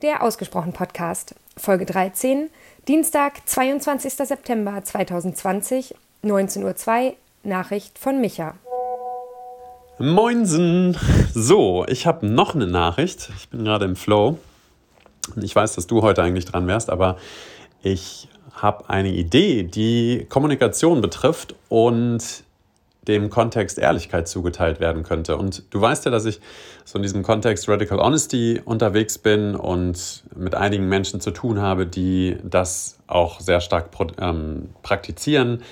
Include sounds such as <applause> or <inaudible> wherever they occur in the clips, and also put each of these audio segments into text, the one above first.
Der Ausgesprochen Podcast, Folge 13, Dienstag, 22. September 2020, 19.02 Uhr, Nachricht von Micha. Moinsen! So, ich habe noch eine Nachricht. Ich bin gerade im Flow. Ich weiß, dass du heute eigentlich dran wärst, aber ich habe eine Idee, die Kommunikation betrifft und dem Kontext Ehrlichkeit zugeteilt werden könnte. Und du weißt ja, dass ich so in diesem Kontext Radical Honesty unterwegs bin und mit einigen Menschen zu tun habe, die das auch sehr stark ähm, praktizieren.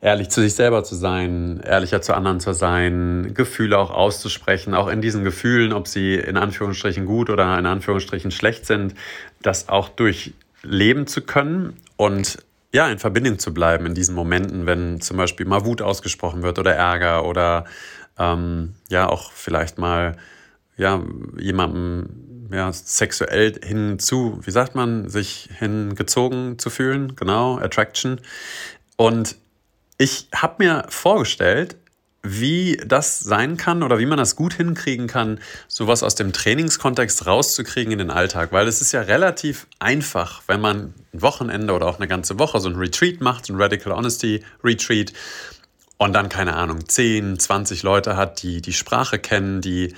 Ehrlich zu sich selber zu sein, ehrlicher zu anderen zu sein, Gefühle auch auszusprechen, auch in diesen Gefühlen, ob sie in Anführungsstrichen gut oder in Anführungsstrichen schlecht sind, das auch durchleben zu können und ja, in Verbindung zu bleiben in diesen Momenten, wenn zum Beispiel mal Wut ausgesprochen wird oder Ärger oder ähm, ja auch vielleicht mal ja, jemandem ja, sexuell hinzu, wie sagt man, sich hingezogen zu fühlen, genau, Attraction. Und ich habe mir vorgestellt, wie das sein kann oder wie man das gut hinkriegen kann, sowas aus dem Trainingskontext rauszukriegen in den Alltag. Weil es ist ja relativ einfach, wenn man ein Wochenende oder auch eine ganze Woche so ein Retreat macht, ein Radical Honesty Retreat und dann, keine Ahnung, 10, 20 Leute hat, die die Sprache kennen, die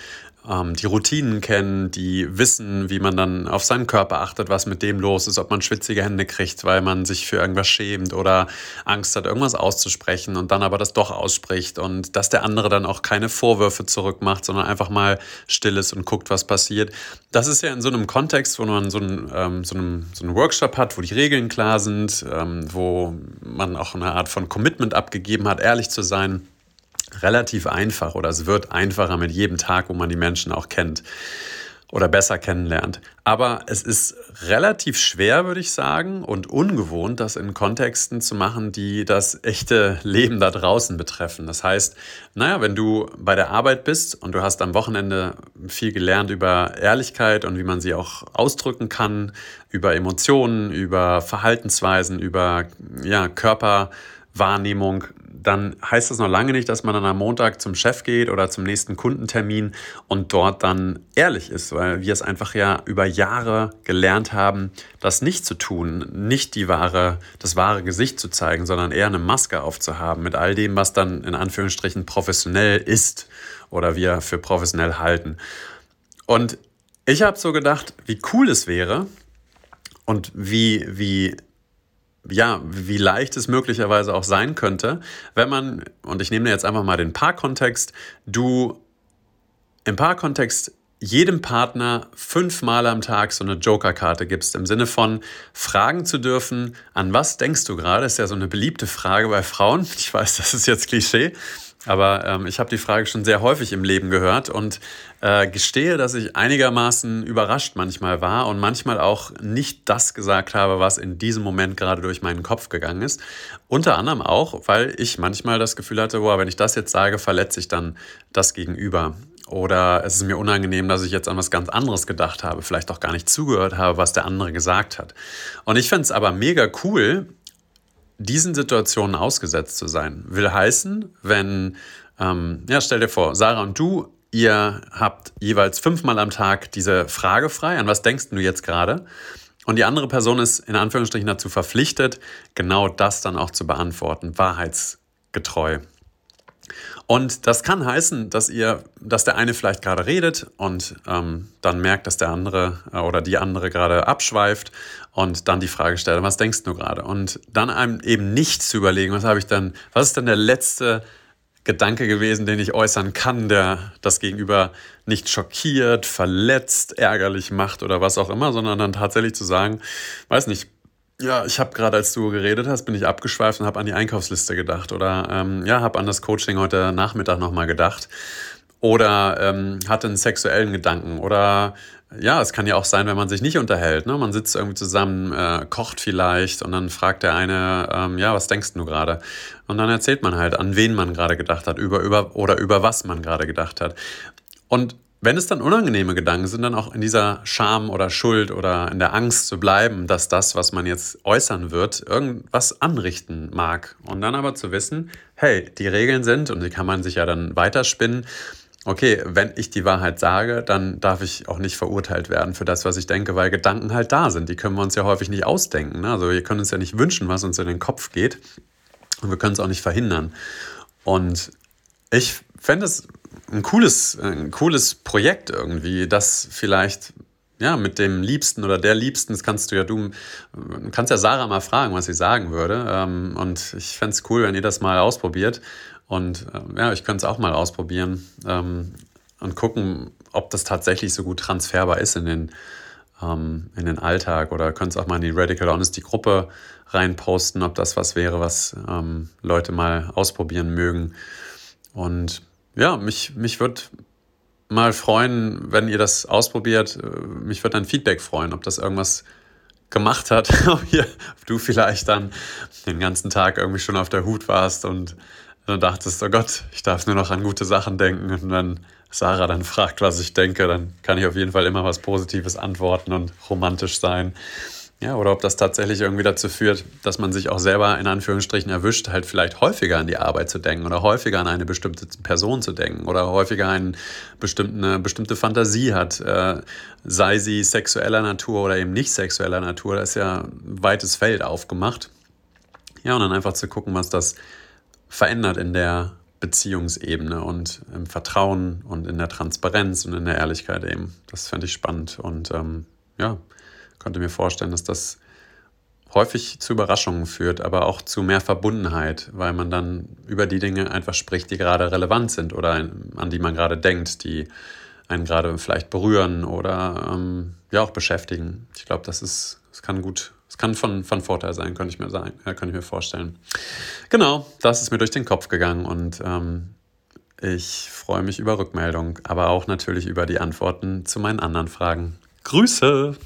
die Routinen kennen, die wissen, wie man dann auf seinen Körper achtet, was mit dem los ist, ob man schwitzige Hände kriegt, weil man sich für irgendwas schämt oder Angst hat, irgendwas auszusprechen und dann aber das doch ausspricht und dass der andere dann auch keine Vorwürfe zurückmacht, sondern einfach mal still ist und guckt, was passiert. Das ist ja in so einem Kontext, wo man so einen, ähm, so einen, so einen Workshop hat, wo die Regeln klar sind, ähm, wo man auch eine Art von Commitment abgegeben hat, ehrlich zu sein relativ einfach oder es wird einfacher mit jedem Tag, wo man die Menschen auch kennt oder besser kennenlernt. Aber es ist relativ schwer, würde ich sagen, und ungewohnt, das in Kontexten zu machen, die das echte Leben da draußen betreffen. Das heißt, naja, wenn du bei der Arbeit bist und du hast am Wochenende viel gelernt über Ehrlichkeit und wie man sie auch ausdrücken kann, über Emotionen, über Verhaltensweisen, über ja, Körperwahrnehmung, dann heißt das noch lange nicht, dass man dann am Montag zum Chef geht oder zum nächsten Kundentermin und dort dann ehrlich ist, weil wir es einfach ja über Jahre gelernt haben, das nicht zu tun, nicht die wahre, das wahre Gesicht zu zeigen, sondern eher eine Maske aufzuhaben mit all dem, was dann in Anführungsstrichen professionell ist oder wir für professionell halten. Und ich habe so gedacht, wie cool es wäre und wie, wie ja, wie leicht es möglicherweise auch sein könnte, wenn man, und ich nehme jetzt einfach mal den Paarkontext, du im Paarkontext jedem Partner fünfmal am Tag so eine Joker-Karte gibst, im Sinne von fragen zu dürfen, an was denkst du gerade? Ist ja so eine beliebte Frage bei Frauen. Ich weiß, das ist jetzt Klischee, aber ähm, ich habe die Frage schon sehr häufig im Leben gehört und äh, gestehe, dass ich einigermaßen überrascht manchmal war und manchmal auch nicht das gesagt habe, was in diesem Moment gerade durch meinen Kopf gegangen ist. Unter anderem auch, weil ich manchmal das Gefühl hatte, boah, wenn ich das jetzt sage, verletze ich dann das Gegenüber. Oder es ist mir unangenehm, dass ich jetzt an was ganz anderes gedacht habe, vielleicht auch gar nicht zugehört habe, was der andere gesagt hat. Und ich fände es aber mega cool, diesen Situationen ausgesetzt zu sein. Will heißen, wenn, ähm, ja, stell dir vor, Sarah und du, ihr habt jeweils fünfmal am Tag diese Frage frei, an was denkst du jetzt gerade? Und die andere Person ist in Anführungsstrichen dazu verpflichtet, genau das dann auch zu beantworten, wahrheitsgetreu. Und das kann heißen, dass ihr, dass der eine vielleicht gerade redet und ähm, dann merkt, dass der andere äh, oder die andere gerade abschweift und dann die Frage stellt, was denkst du gerade? Und dann einem eben nicht zu überlegen, was habe ich dann, was ist dann der letzte Gedanke gewesen, den ich äußern kann, der das Gegenüber nicht schockiert, verletzt, ärgerlich macht oder was auch immer, sondern dann tatsächlich zu sagen, weiß nicht, ja, ich habe gerade, als du geredet hast, bin ich abgeschweift und habe an die Einkaufsliste gedacht oder ähm, ja, habe an das Coaching heute Nachmittag nochmal gedacht oder ähm, hatte einen sexuellen Gedanken oder ja, es kann ja auch sein, wenn man sich nicht unterhält. Ne? Man sitzt irgendwie zusammen, äh, kocht vielleicht und dann fragt der eine, ähm, ja, was denkst du gerade? Und dann erzählt man halt, an wen man gerade gedacht hat, über, über oder über was man gerade gedacht hat. Und wenn es dann unangenehme Gedanken sind, dann auch in dieser Scham oder Schuld oder in der Angst zu bleiben, dass das, was man jetzt äußern wird, irgendwas anrichten mag. Und dann aber zu wissen, hey, die Regeln sind, und die kann man sich ja dann weiterspinnen, okay, wenn ich die Wahrheit sage, dann darf ich auch nicht verurteilt werden für das, was ich denke, weil Gedanken halt da sind. Die können wir uns ja häufig nicht ausdenken. Ne? Also wir können uns ja nicht wünschen, was uns in den Kopf geht. Und wir können es auch nicht verhindern. Und ich fände es ein cooles, ein cooles Projekt irgendwie, das vielleicht ja, mit dem Liebsten oder der Liebsten, das kannst du ja, du kannst ja Sarah mal fragen, was sie sagen würde. Ähm, und ich fände es cool, wenn ihr das mal ausprobiert. Und äh, ja, ich könnte es auch mal ausprobieren ähm, und gucken, ob das tatsächlich so gut transferbar ist in den, ähm, in den Alltag. Oder könnt es auch mal in die Radical Honesty Gruppe reinposten, ob das was wäre, was Leute mal ausprobieren mögen. Und ja, mich, mich würde mal freuen, wenn ihr das ausprobiert. Äh, mich würde ein Feedback freuen, ob das irgendwas gemacht hat, <laughs> ob, ihr, ob du vielleicht dann den ganzen Tag irgendwie schon auf der Hut warst und dann dachtest, oh Gott, ich darf nur noch an gute Sachen denken. Und wenn Sarah dann fragt, was ich denke, dann kann ich auf jeden Fall immer was Positives antworten und romantisch sein. Ja, oder ob das tatsächlich irgendwie dazu führt, dass man sich auch selber in Anführungsstrichen erwischt, halt vielleicht häufiger an die Arbeit zu denken oder häufiger an eine bestimmte Person zu denken oder häufiger eine bestimmte, bestimmte Fantasie hat, äh, sei sie sexueller Natur oder eben nicht sexueller Natur. Da ist ja ein weites Feld aufgemacht. Ja, und dann einfach zu gucken, was das verändert in der Beziehungsebene und im Vertrauen und in der Transparenz und in der Ehrlichkeit eben. Das fände ich spannend und ähm, ja könnte mir vorstellen, dass das häufig zu Überraschungen führt, aber auch zu mehr Verbundenheit, weil man dann über die Dinge einfach spricht, die gerade relevant sind oder an die man gerade denkt, die einen gerade vielleicht berühren oder ähm, ja auch beschäftigen. Ich glaube, das ist, das kann gut, es kann von, von Vorteil sein, könnte ich mir sagen, äh, könnte ich mir vorstellen. Genau, das ist mir durch den Kopf gegangen und ähm, ich freue mich über Rückmeldung, aber auch natürlich über die Antworten zu meinen anderen Fragen. Grüße!